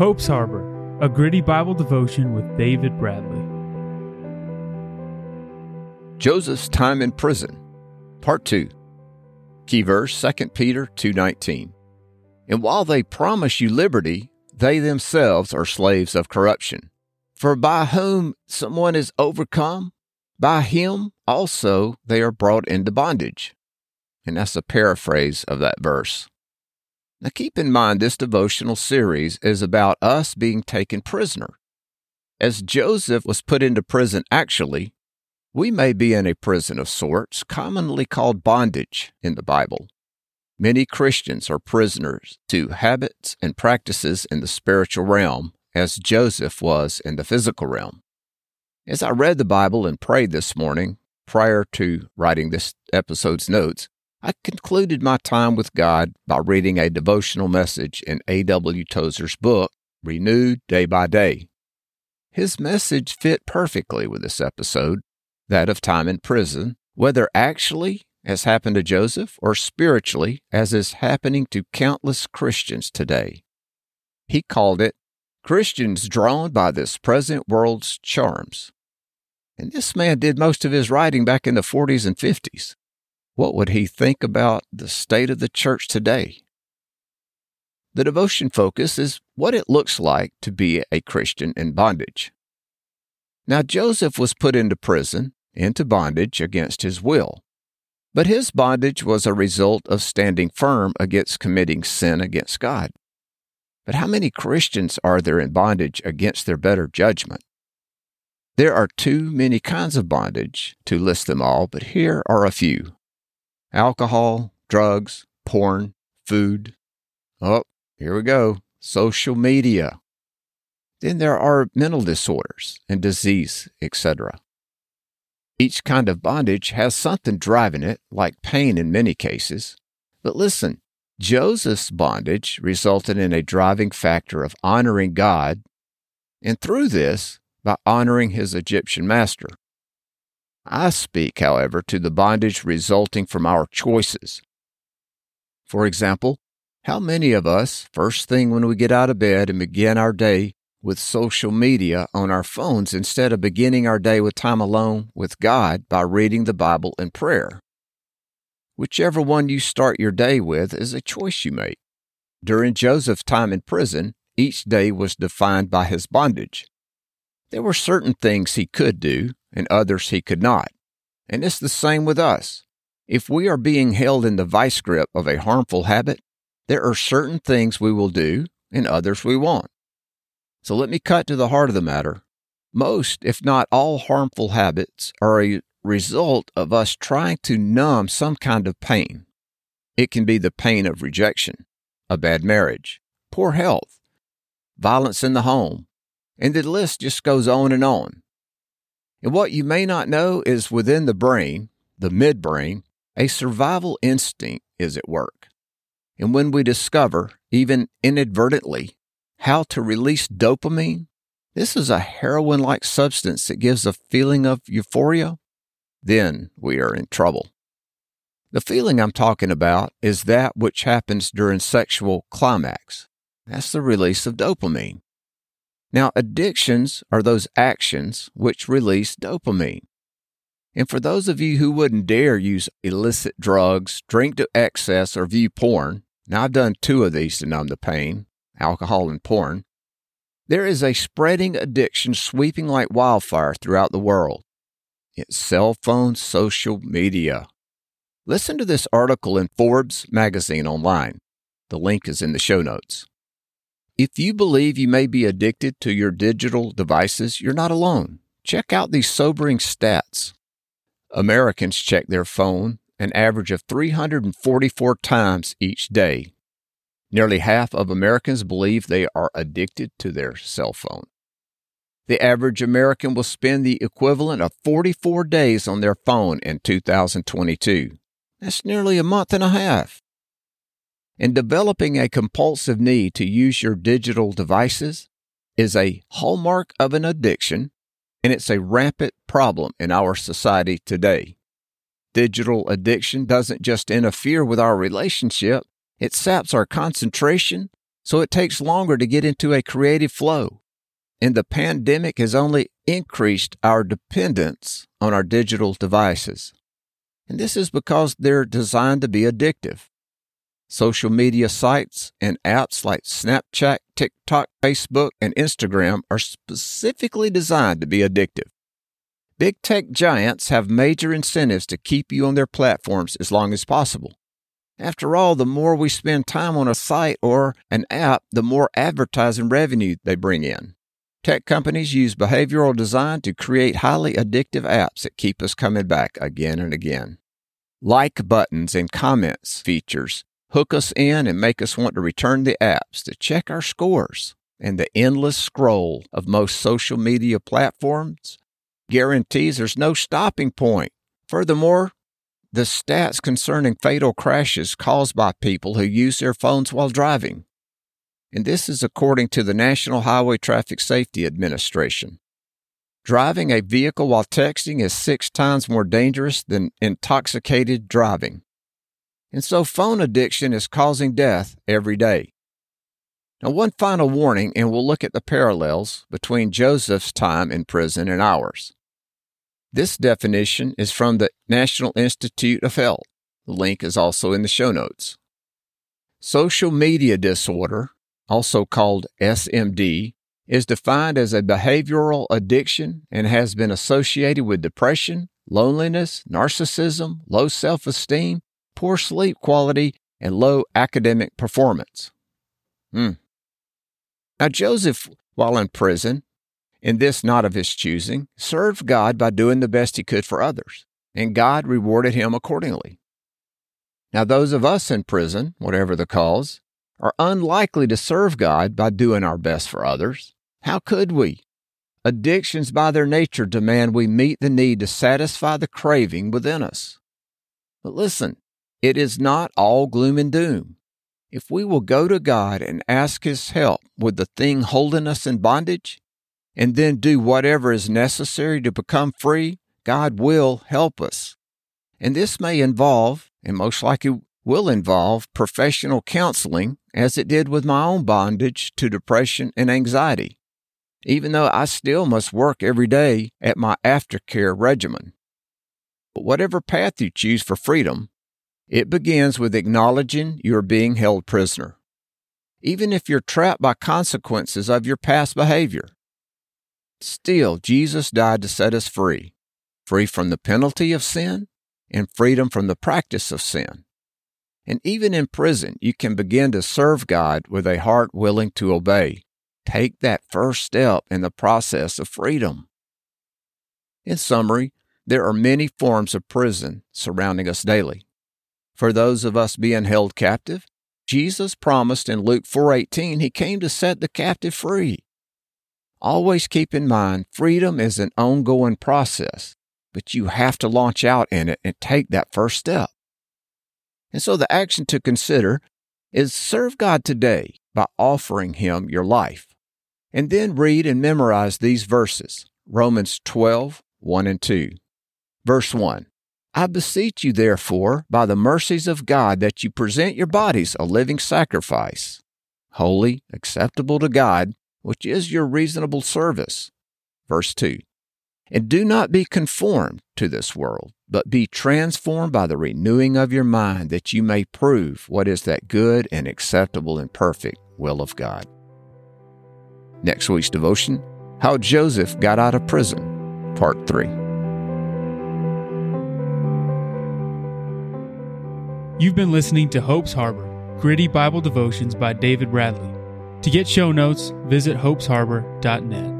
Hope's Harbor, a gritty Bible devotion with David Bradley. Joseph's time in prison, part 2. Key verse 2 Peter 2:19. And while they promise you liberty, they themselves are slaves of corruption. For by whom someone is overcome, by him also they are brought into bondage. And that's a paraphrase of that verse. Now keep in mind this devotional series is about us being taken prisoner. As Joseph was put into prison actually, we may be in a prison of sorts, commonly called bondage in the Bible. Many Christians are prisoners to habits and practices in the spiritual realm, as Joseph was in the physical realm. As I read the Bible and prayed this morning, prior to writing this episode's notes, I concluded my time with God by reading a devotional message in A.W. Tozer's book, Renewed Day by Day. His message fit perfectly with this episode, that of time in prison, whether actually, as happened to Joseph, or spiritually, as is happening to countless Christians today. He called it Christians Drawn by This Present World's Charms. And this man did most of his writing back in the 40s and 50s. What would he think about the state of the church today? The devotion focus is what it looks like to be a Christian in bondage. Now, Joseph was put into prison, into bondage against his will. But his bondage was a result of standing firm against committing sin against God. But how many Christians are there in bondage against their better judgment? There are too many kinds of bondage to list them all, but here are a few alcohol, drugs, porn, food. Oh, here we go social media. Then there are mental disorders and disease, etc. Each kind of bondage has something driving it, like pain in many cases. But listen, Joseph's bondage resulted in a driving factor of honoring God, and through this, by honoring his Egyptian master. I speak, however, to the bondage resulting from our choices. For example, how many of us, first thing when we get out of bed and begin our day with social media on our phones instead of beginning our day with time alone with God by reading the Bible and prayer? Whichever one you start your day with is a choice you make. During Joseph's time in prison, each day was defined by his bondage. There were certain things he could do, and others he could not. And it's the same with us. If we are being held in the vice grip of a harmful habit, there are certain things we will do and others we won't. So let me cut to the heart of the matter. Most, if not all, harmful habits are a result of us trying to numb some kind of pain. It can be the pain of rejection, a bad marriage, poor health, violence in the home, and the list just goes on and on. And what you may not know is within the brain, the midbrain, a survival instinct is at work. And when we discover, even inadvertently, how to release dopamine, this is a heroin like substance that gives a feeling of euphoria, then we are in trouble. The feeling I'm talking about is that which happens during sexual climax. That's the release of dopamine. Now, addictions are those actions which release dopamine. And for those of you who wouldn't dare use illicit drugs, drink to excess, or view porn, now I've done two of these to numb the pain alcohol and porn. There is a spreading addiction sweeping like wildfire throughout the world. It's cell phones, social media. Listen to this article in Forbes magazine online. The link is in the show notes. If you believe you may be addicted to your digital devices, you're not alone. Check out these sobering stats. Americans check their phone an average of 344 times each day. Nearly half of Americans believe they are addicted to their cell phone. The average American will spend the equivalent of 44 days on their phone in 2022. That's nearly a month and a half. And developing a compulsive need to use your digital devices is a hallmark of an addiction, and it's a rampant problem in our society today. Digital addiction doesn't just interfere with our relationship, it saps our concentration, so it takes longer to get into a creative flow. And the pandemic has only increased our dependence on our digital devices. And this is because they're designed to be addictive. Social media sites and apps like Snapchat, TikTok, Facebook, and Instagram are specifically designed to be addictive. Big tech giants have major incentives to keep you on their platforms as long as possible. After all, the more we spend time on a site or an app, the more advertising revenue they bring in. Tech companies use behavioral design to create highly addictive apps that keep us coming back again and again. Like buttons and comments features hook us in and make us want to return the apps to check our scores. And the endless scroll of most social media platforms guarantees there's no stopping point. Furthermore, the stats concerning fatal crashes caused by people who use their phones while driving. And this is according to the National Highway Traffic Safety Administration. Driving a vehicle while texting is six times more dangerous than intoxicated driving. And so phone addiction is causing death every day. Now, one final warning, and we'll look at the parallels between Joseph's time in prison and ours. This definition is from the National Institute of Health. The link is also in the show notes. Social media disorder, also called SMD, is defined as a behavioral addiction and has been associated with depression, loneliness, narcissism, low self esteem, poor sleep quality, and low academic performance. Hmm. Now, Joseph, while in prison, in this not of his choosing, served God by doing the best he could for others, and God rewarded him accordingly. Now, those of us in prison, whatever the cause, are unlikely to serve God by doing our best for others. How could we? Addictions, by their nature, demand we meet the need to satisfy the craving within us. But listen, it is not all gloom and doom. If we will go to God and ask His help with the thing holding us in bondage, and then do whatever is necessary to become free, God will help us. And this may involve, and most likely will involve, professional counseling, as it did with my own bondage to depression and anxiety, even though I still must work every day at my aftercare regimen. But whatever path you choose for freedom, it begins with acknowledging you are being held prisoner, even if you're trapped by consequences of your past behavior. Still, Jesus died to set us free, free from the penalty of sin and freedom from the practice of sin. And even in prison, you can begin to serve God with a heart willing to obey. Take that first step in the process of freedom. In summary, there are many forms of prison surrounding us daily. For those of us being held captive, Jesus promised in Luke 4:18 he came to set the captive free. Always keep in mind freedom is an ongoing process, but you have to launch out in it and take that first step. And so the action to consider is serve God today by offering Him your life. And then read and memorize these verses Romans 12, 1 and 2. Verse 1 I beseech you, therefore, by the mercies of God, that you present your bodies a living sacrifice, holy, acceptable to God, which is your reasonable service. Verse 2 And do not be conformed to this world, but be transformed by the renewing of your mind, that you may prove what is that good and acceptable and perfect will of God. Next week's devotion How Joseph Got Out of Prison, Part 3. You've been listening to Hope's Harbor, gritty Bible devotions by David Bradley. To get show notes, visit hopesharbor.net.